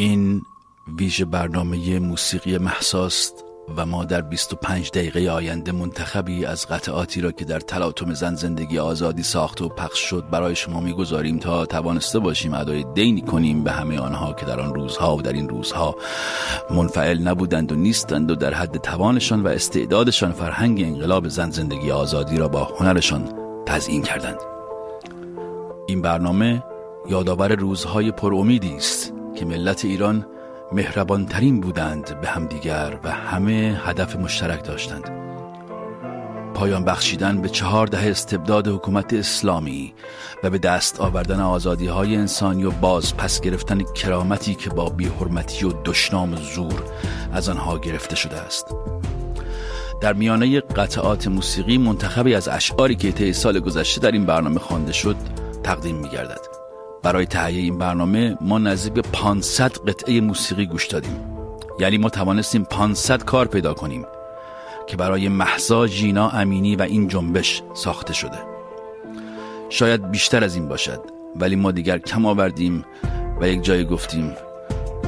این ویژه برنامه موسیقی محساست و ما در 25 دقیقه آینده منتخبی از قطعاتی را که در تلاطم زن زندگی آزادی ساخت و پخش شد برای شما می‌گذاریم تا توانسته باشیم ادای دینی کنیم به همه آنها که در آن روزها و در این روزها منفعل نبودند و نیستند و در حد توانشان و استعدادشان فرهنگ انقلاب زن زندگی آزادی را با هنرشان تزیین کردند. این برنامه یادآور روزهای پرامیدی است. که ملت ایران مهربانترین بودند به همدیگر و همه هدف مشترک داشتند. پایان بخشیدن به چهار دهه استبداد حکومت اسلامی و به دست آوردن آزادی های انسانی و باز پس گرفتن کرامتی که با بیحرمتی و دشنام زور از آنها گرفته شده است. در میانه قطعات موسیقی منتخبی از اشعاری که طی سال گذشته در این برنامه خوانده شد تقدیم می گردد برای تهیه این برنامه ما نزدیک به 500 قطعه موسیقی گوش دادیم. یعنی ما توانستیم 500 کار پیدا کنیم که برای محضا جینا امینی و این جنبش ساخته شده. شاید بیشتر از این باشد ولی ما دیگر کم آوردیم و یک جای گفتیم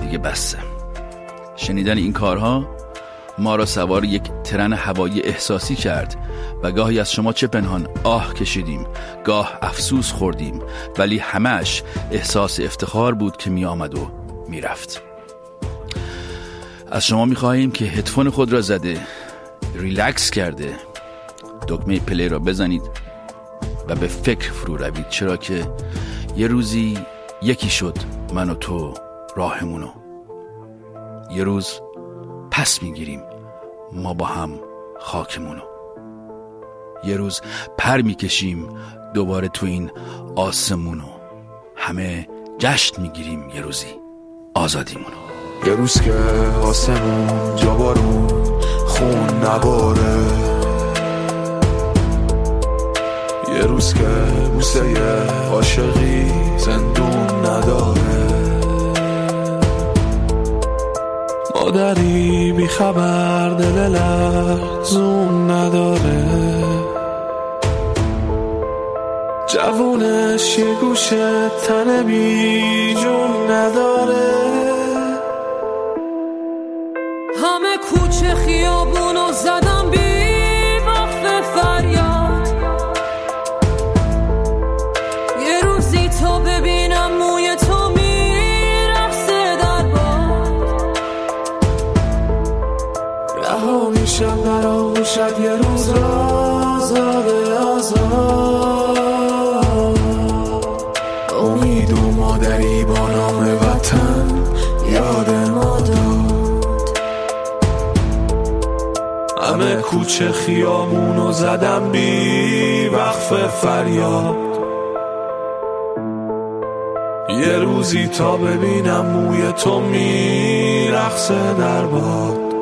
دیگه بسه. شنیدن این کارها ما را سوار یک ترن هوایی احساسی کرد و گاهی از شما چه پنهان آه کشیدیم گاه افسوس خوردیم ولی همش احساس افتخار بود که می آمد و می رفت. از شما می خواهیم که هدفون خود را زده ریلکس کرده دکمه play را بزنید و به فکر فرو روید چرا که یه روزی یکی شد من و تو راهمونو. یه روز پس می‌گیریم. ما با هم خاکمونو. یه روز پر می‌کشیم دوباره تو این آسمونو. همه جشن می‌گیریم یه روزی آزادیمونو. یه روز که آسمون جابارون خون نباره. یه روز که بوسه عاشقی زندون نداره. مادری بی خبر دل لحظون نداره. جوونش یه گوشه تن بی جون نداره. همه کوچه خیابونو زدم بی کوچه خیامونو زدم بی وقف فریاد. یه روزی تا ببینم موی تو میرخصه در باد.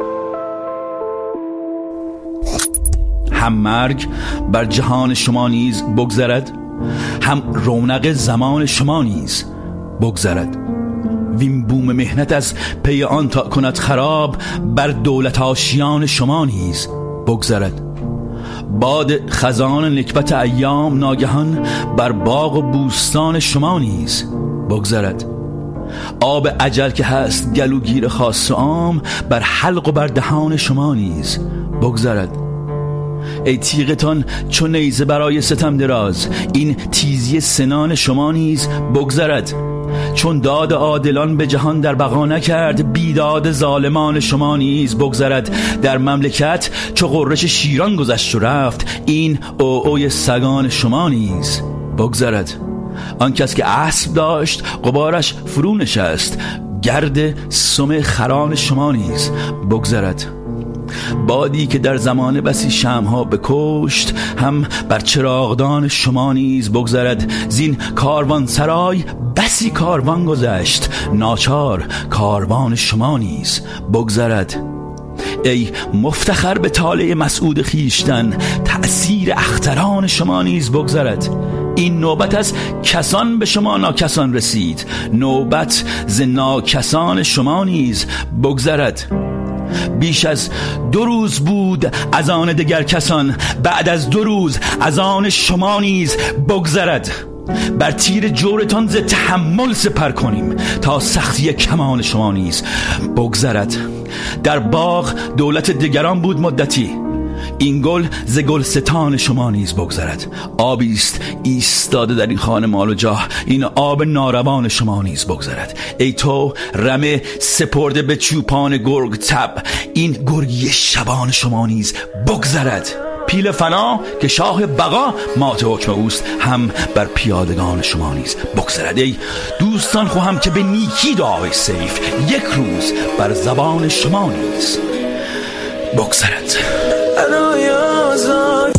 هم مرگ بر جهان شما نیز بگذرد هم رونق زمان شما نیز بگذرد. وین بوم مهنت از پی آن تا کند خراب بر دولت آشیان شما نیز بگذرد. باد خزان نکبت ایام ناگهان بر باغ و بوستان شما نیز بگذرد. آب عجل که هست گلوگیر خاص و عام بر حلق و بر دهان شما نیز بگذرد. ای تیغتان چون نیزه برای ستم دراز این تیزی سنان شما نیز بگذرد. چون داد عادلان به جهان در بقا نکرد بیداد ظالمان شما نیز بگذرد. در مملکت چو قررش شیران گذشت و رفت این او اوی سگان شما نیز بگذرد. آن کس که اسب داشت قبارش فرو نشست گرد سم خران شما نیز بگذرد. بادی که در زمان بسی شمها بکشت هم بر چراغدان شما نیز بگذرد. زین کاروان سرای بسی کاروان گذشت ناچار کاروان شما نیز بگذرد. ای مفتخر به طالع مسعود خیشتن تأثیر اختران شما نیز بگذرد. این نوبت از کسان به شما ناکسان رسید نوبت ز ناکسان شما نیز بگذرد. بیش از دو روز بود از آن دگر کسان بعد از دو روز از آن شما نیز بگذرد. بر تیر جورتان ز تحمل سپر کنیم تا سختی کمان شما نیز بگذرد. در باغ دولت دیگران بود مدتی. این گل ز گلستان شما نیز بگذرد. آبی است ایستاده در این خانه مال و جاه. این آب ناروان شما نیز بگذرد. ای تو رمه سپرده به چوپان گرگ تب. این گرگی شبان شما نیز بگذرد. پیل فنا که شاه بقا مات حکم اوست هم بر پیادگان شما نیز بگذرد. ای دوستان خواهم که به نیکی دعای سیف یک روز بر زبان شما نیز بگذرد. مردم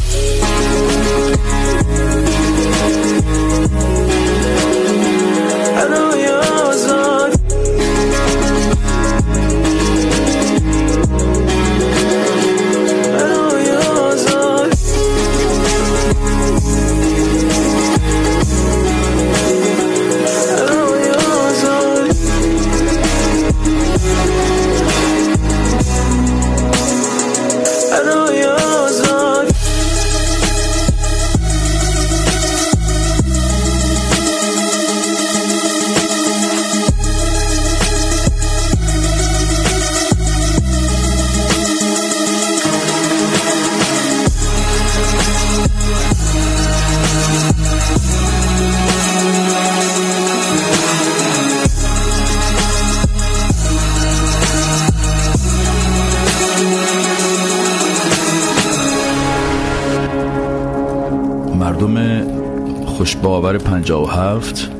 و هفت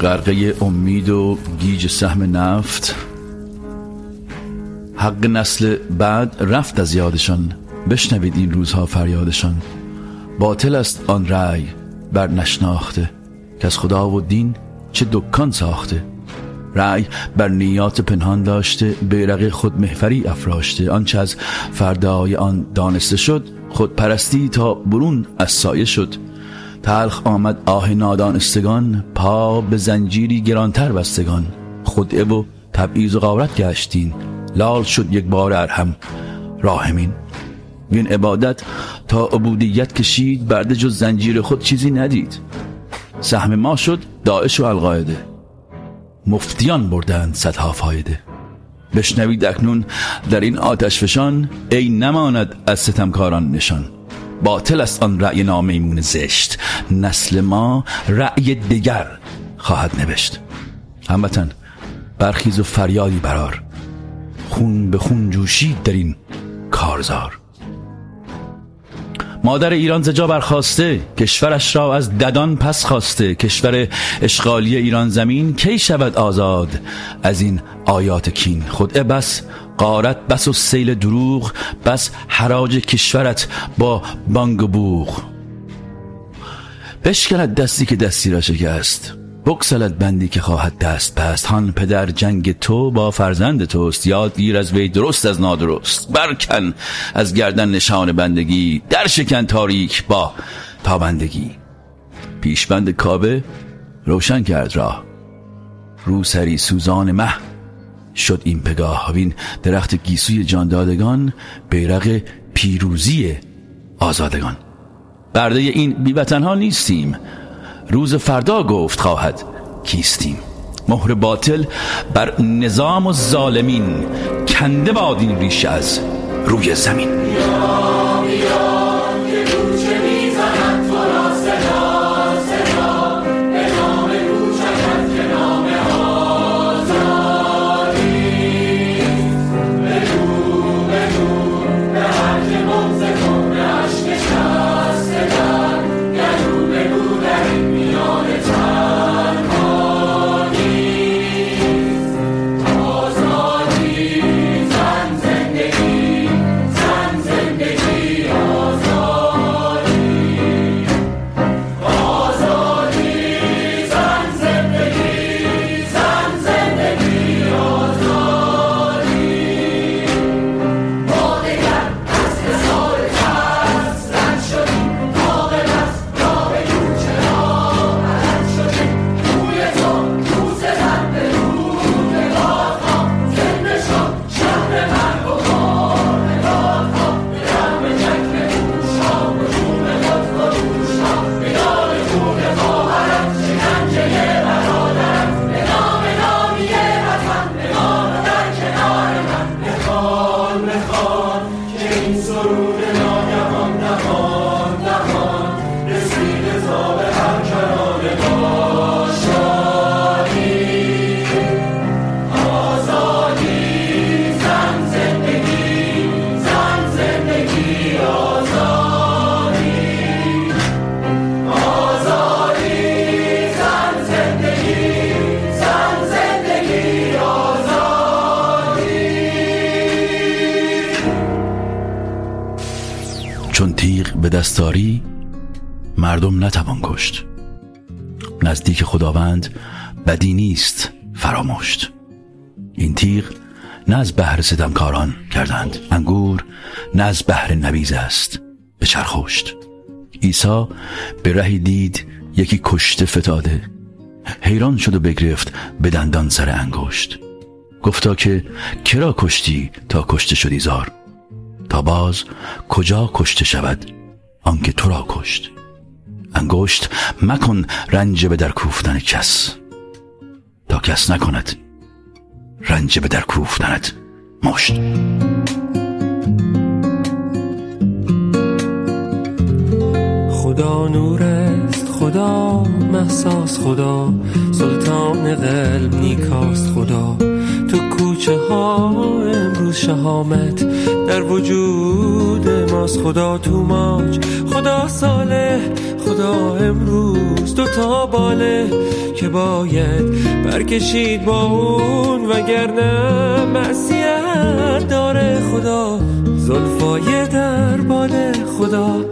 غرقه امید و گیج سهم نفت. حق نسل بعد رفت از یادشان. بشنوید این روزها فریادشان. باطل است آن رأی بر نشناخته. که از خدا و دین چه دکان ساخته؟ رأی بر نیات پنهان داشته بیرق خود محفری افراشته. آنچه از فردای آن دانسته شد خود پرستی تا برون از سایه شد. تلخ آمد آه نادانستگان پا به زنجیری گرانتر بستگان. خود و تبعیض و غارت گشتین لال شد یک بار ارهم راهمین این عبادت تا عبودیت کشید برده جز زنجیر خود چیزی ندید. سهم ما شد داعش و القاعده. مفتیان بردند صدها فایده بشنوید اکنون در این آتش فشان ای نماند از ستمکاران نشان. باطل است آن رأی نامیمون زشت. نسل ما رأی دیگر خواهد نوشت. هموطن برخیز و فریادی برار خون به خون جوشید در این کارزار. مادر ایران زجا برخواسته کشورش را از ددان پس خواسته. کشور اشغالی ایران زمین کی شود آزاد؟ از این آیات کین. خود بس قارت بس و سیل دروغ بس حراج کشورت با بانگ و بوغ. بشکند دستی که دستی را شکست بکسلت بندی که خواهد دست پست. هان پدر جنگ تو با فرزند توست یاد گیر از وی درست از نادرست. برکن از گردن نشان بندگی در شکن تاریک با تابندگی پیشبند کابه روشن کرد راه. رو سری سوزان مه شد این پگاه. وین درخت گیسوی جاندادگان بیرق پیروزی آزادگان. برده این بیوطنها نیستیم. روز فردا گفت خواهد کیستیم. مهر باطل بر نظام و ظالمین کنده باد این ریشه از روی زمین. به دستاری مردم نتوان کشت. نزدیک خداوند بدی نیست فراموشت. این تیغ نه از بهر ستمکاران کردند. انگور نه از بهر نبیز است به چرخوشت عیسی به رهی دید یکی کشته فتاده. حیران شد و بگرفت به دندان سر انگشت. گفتا که کرا کشتی تا کشته شدی زار؟ تا باز کجا کشته شود؟ آنکه تو را کشت. انگشت مکن رنج به در کوفتن کس. تا کس نکند رنج به در کوفتنت مشت. خدا نور است خدا محساس خدا سلطان قلب نیکاست خدا کوچه ها امروز شهامت در وجود ماست. خدا تو ماج خدا ساله خدا امروز دو تا باله که باید برکشید با اون. وگرنه معصیت داره خدا زلفای در باله خدا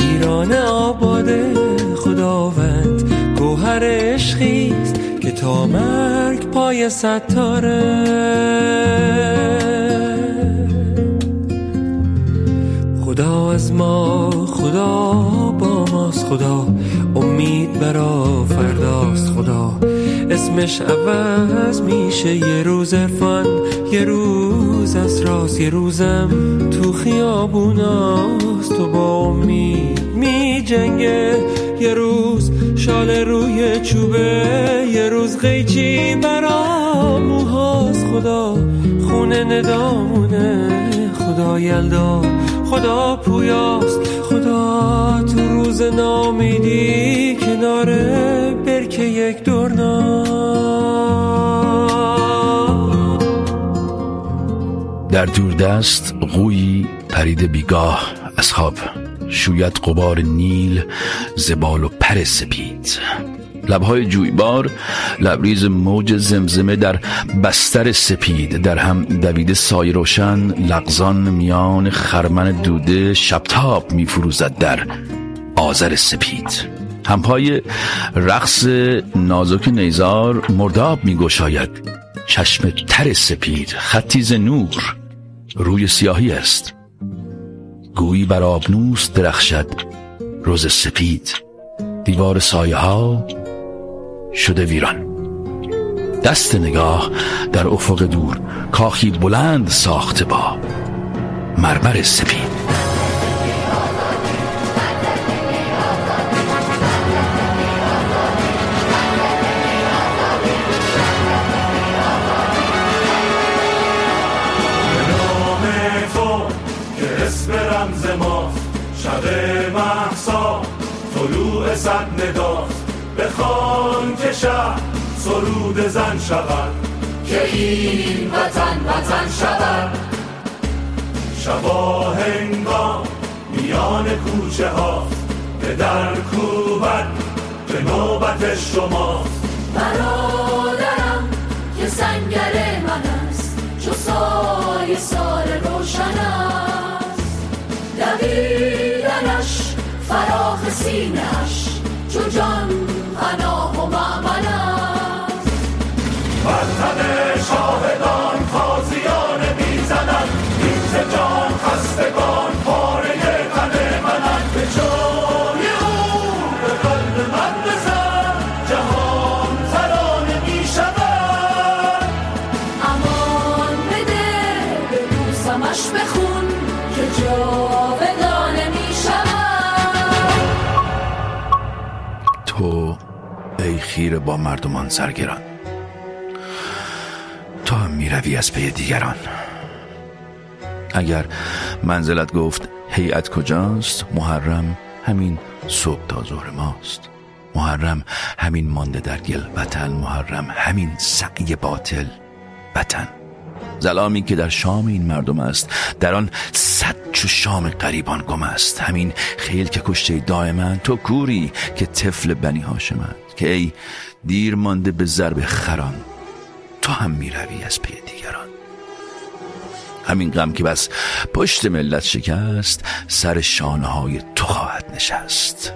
ایران آباده خداوند. گوهر عشقیست تا مرگ پای ستاره. خدا از ما خدا با ماست خدا امید برا فرداست خدا. اسمش عوض میشه یه روز عرفان یه روز از راست یه روزم تو خیابوناست. تو با امید می جنگه یه روز شال روی چوبه یه روز قیچی برا موهاست. خدا خونه ندامونه خدا یلدا خدا پویاست. خدا تو روز نامیدی کنار برکه یک دورنا. در دست قوی پرید بیگاه از خواب شوید قبار نیل زبال و پر سپید. لبهای جویبار لبریز موج زمزمه در بستر سپید. در هم دویده سای روشن لغزان میان خرمن دوده شبتاب میفروزد در آذر سپید. همپای رقص نازک نیزار مرداب میگشاید. چشم تر سپید خطیز نور روی سیاهی است. گویی بر آبنوس درخشد روز سپید. دیوار سایه ها شده ویران. دست نگاه در افق دور کاخی بلند ساخته با مرمر سپید. صد ندا بخوان که شهر سرود زن شود. که این وطن وطن شود. شبا هنگام میان کوچه ها به در کوبت به نوبت شما برادرم که سنگر من است. چو سای سال روشن است. فراخ سینش چو جان پناه و معمن است. وطن شاهدان تازیان می‌زنند این جان خستگان پاره تن منند به جای او به قلب من بزن جهان ترانه می شود. امان بده به بوسمش بخون که جاودانه خیر با مردمان سرگران. هم می‌روی از پی دیگران. اگر منزلت گفت هیئت کجاست محرم همین صبح تا ظهر ماست. محرم همین مانده در گل وطن محرم همین سقی باطل وطن. زلامی که در شام این مردم است. در آن صد چو شام قریبان گم است. همین خیل که کشته دائما تو کوری که طفل بنی هاشمند که ای دیر مانده به ضرب خران تو هم می‌روی از پی دیگران. همین غم که بس پشت ملت شکست سر شانه های تو خواهد نشست.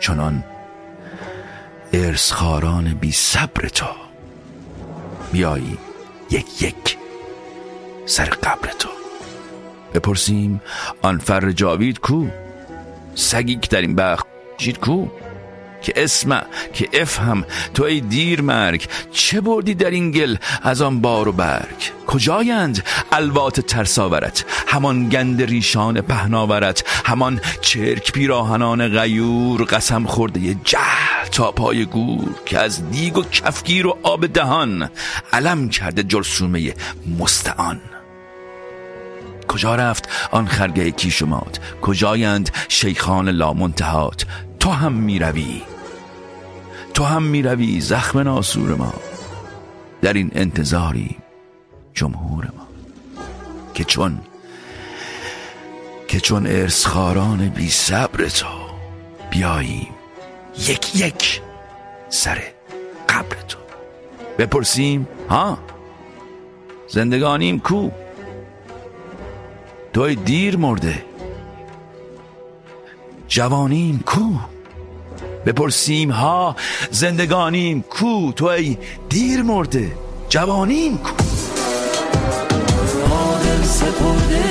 چنان ارسخاران بی صبر تو بیایی یک یک. سر قبر تو. بپرسیم آن فر جاوید کو؟ سگی که در این بخ جید کو؟ که اسم که افهم تو ای دیر مرگ چه بردی در این گل از آن بار و برگ؟ کجایند الوات ترساورت همان گند ریشان پهناورت همان چرک پیراهنان غیور قسم خورده جهل تا پای گور که از دیگ و کفگیر و آب دهان علم کرده جرسومه مستعان. کجا رفت آن خرگه کیشمات کجایند شیخان لامنتهات؟ تو هم می‌روی. تو هم می‌روی زخم ناسور ما. در این انتظاری جمهور ما. که چون که چون ارسخاران بی صبر تو بیاییم یک یک سر قبر تو. بپرسیم ها؟ زندگانیم کو؟ توی دیر مرده. جوانیم کو؟ بپرسیم ها زندگانیم کو؟ تو ای دیر مرده. جوانیم کو؟ آدم سپرده.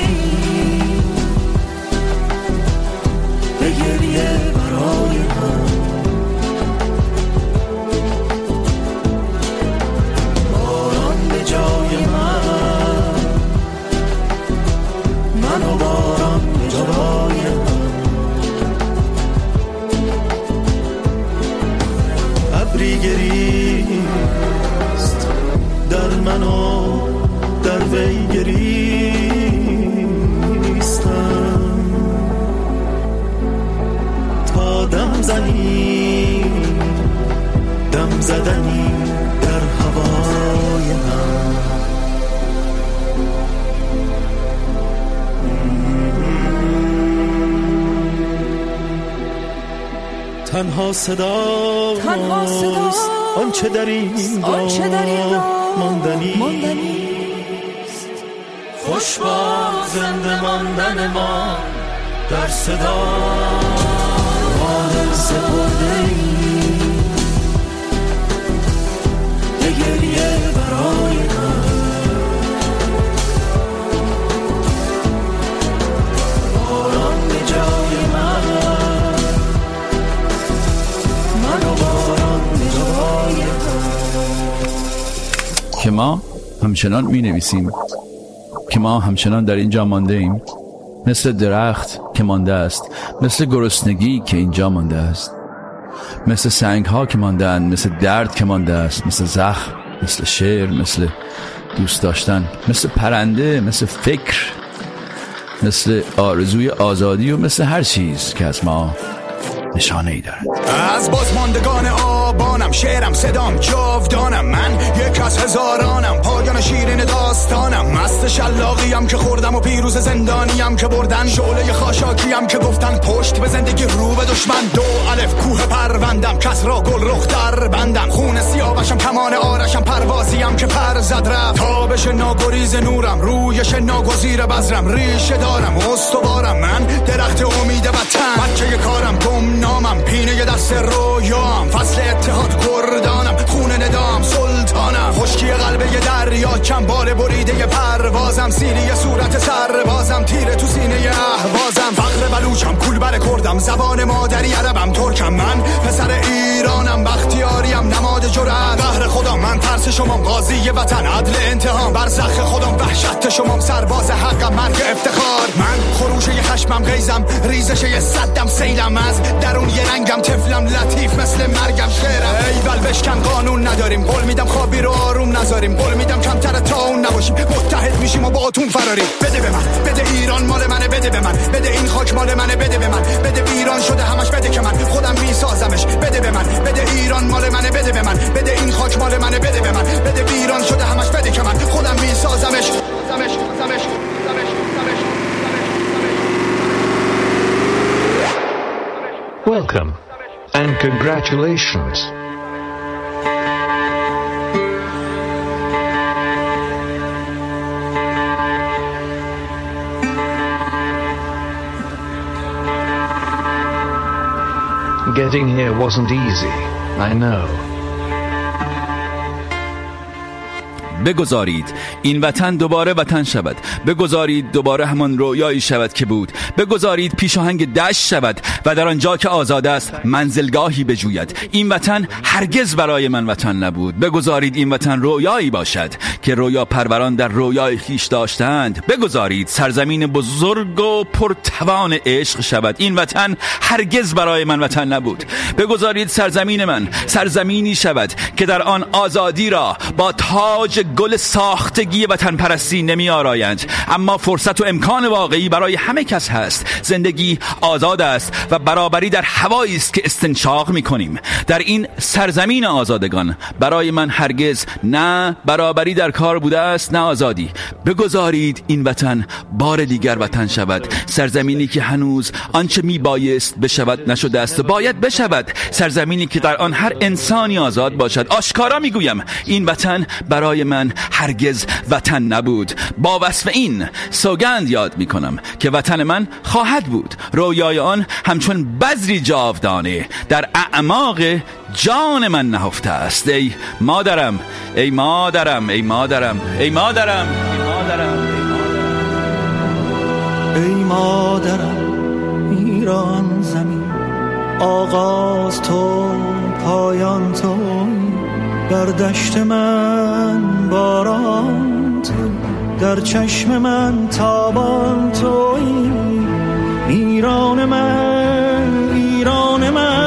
صدا تنها صداست آنچه در این راه ماندنی. خوش با زنده ماندن ما در صدا. آدم سپرده ای به گریه ما همچنان می نویسیم که ما همچنان در اینجا مانده ایم مثل درخت که مانده است مثل گرسنگی که اینجا مانده است. مثل سنگ ها که ماندن مثل درد که مانده است. مثل زخم مثل شعر مثل دوست داشتن مثل پرنده مثل فکر مثل آرزوی آزادی و مثل هر چیز که از ما نشانه ای دارد. از بازماندگان آبانم شعرم صدام جاودانم. من یک از هزارانم پایان شیرین داستانم. مست شلاقیم که خوردم و پیروز زندانیم که بردن. شعله خاشاکیم که گفتن پشت به زندگی رو به دشمن. دو الف کوه پروندم کس را گل رخ در بندم. خون سیاوشم کمان آرشم پروازیم که پر زد رفت. تابش ناگریز نورم رویش ناگزیر بذرم. ریشه دارم استوارم. من درخت امید وطن. بچه کارم گم نامم پینه دست رویام فصل اتحاد کردانم خون ندام سلطانم. خشکی قلبه یه دریا کم بال بریده پروازم. سیری صورت سربازم تیره تو سینه اهوازم فقر بلوچم کول بر کردم. زبان مادری عربم ترکم. من پسر ایرانم بختیاریم. نماد جرأت. قهر خودم. من ترس شمام قاضی وطن. عدل انتهام. بر زخ خودم وحشت شمام. سرباز حقم. مرگ افتخار. من خروش یه خشمم غیزم. ریزش یه صدم سیلم. از درون یه رنگم تفلم لطیف مثل مرگم. شعرم. ایول بشکن. قانون نداریم. قول میدم خوابی رو آروم نذاریم. قول میدم کمتر تا اون نباشیم. متحد میشیم و با فراریم. بده به من. بده ایران مال منه. بده به من. بده این خاک مال منه بده به من. بده ویران شده همش بده که من. خودم میسازمش بده به من. بده ایران مال منه بده به من. بده این خاک مال منه بده به من. بده ویران شده همش بده که من. خودم میسازمش زمش زمش زمش زمش Welcome and congratulations. Getting here wasn't easy. I know. بگذارید این وطن دوباره وطن شود. بگذارید دوباره همان رویایی شود که بود. بگذارید پیشاهنگ دشت شود و در آنجا که آزاد است منزلگاهی بجوید. این وطن هرگز برای من وطن نبود. بگذارید این وطن رویایی باشد که رویا پروران در رویای خیش داشتند. بگذارید سرزمین بزرگ و پرتوان عشق شود. این وطن هرگز برای من وطن نبود. بگذارید سرزمین من سرزمینی شود که در آن آزادی را با تاج گل ساختگی وطن پرستی نمی آرایند اما فرصت و امکان واقعی برای همه کس هست. زندگی آزاد است و برابری در هوایی است که استنشاق می کنیم در این سرزمین آزادگان برای من هرگز نه برابری در کار بوده است نه آزادی. بگذارید این وطن بار دیگر وطن شود. سرزمینی که هنوز آنچه می بایست بشود نشده است باید بشود. سرزمینی که در آن هر انسانی آزاد باشد. آشکارا می گویم این وطن برای من هرگز وطن نبود. با وصف این سوگند یاد می کنم که وطن من خواهد بود. رویای آن همچون بذری جاودانه در اعماق جان من نهفته است. ای مادرم ای مادرم ای مادرم ای مادرم ای مادرم. ای مادرم ایران زمین آغاز تو پایان تو. در دشت من باران تو در چشم من تابان توی ایران من ایران من.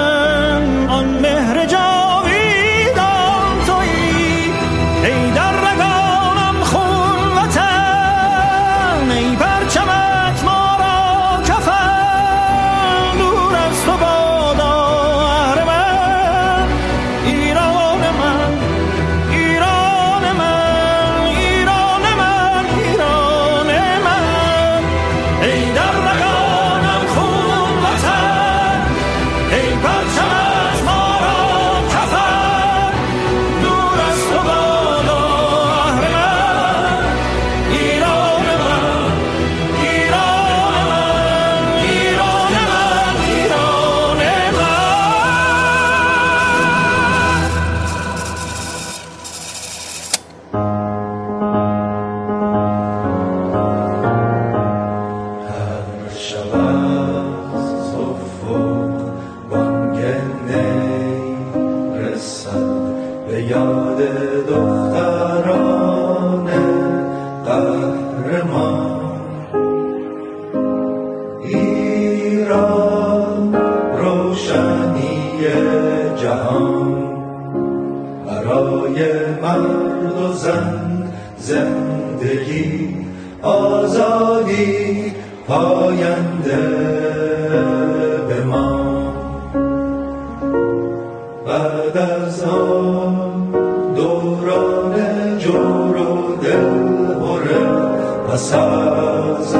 به یاد دختران قهرمان. ایران روشنی جهان. برای مرد و زن زندگی آزادی پاینده. پس از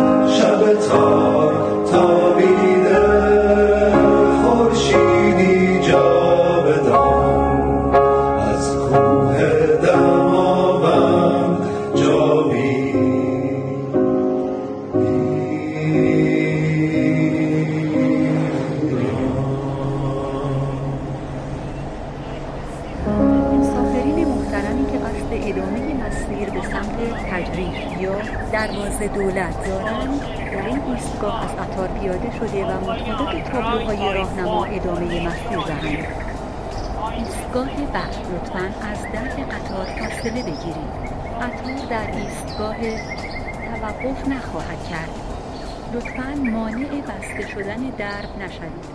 دولت دارند در این ایستگاه از قطار پیاده شده و مطابق تابلوهای راهنما ادامه مسیر دهند. ایستگاه بعد لطفا از در قطار فاصله بگیرید. قطار در ایستگاه توقف نخواهد کرد. لطفا مانع بسته شدن درب نشوید.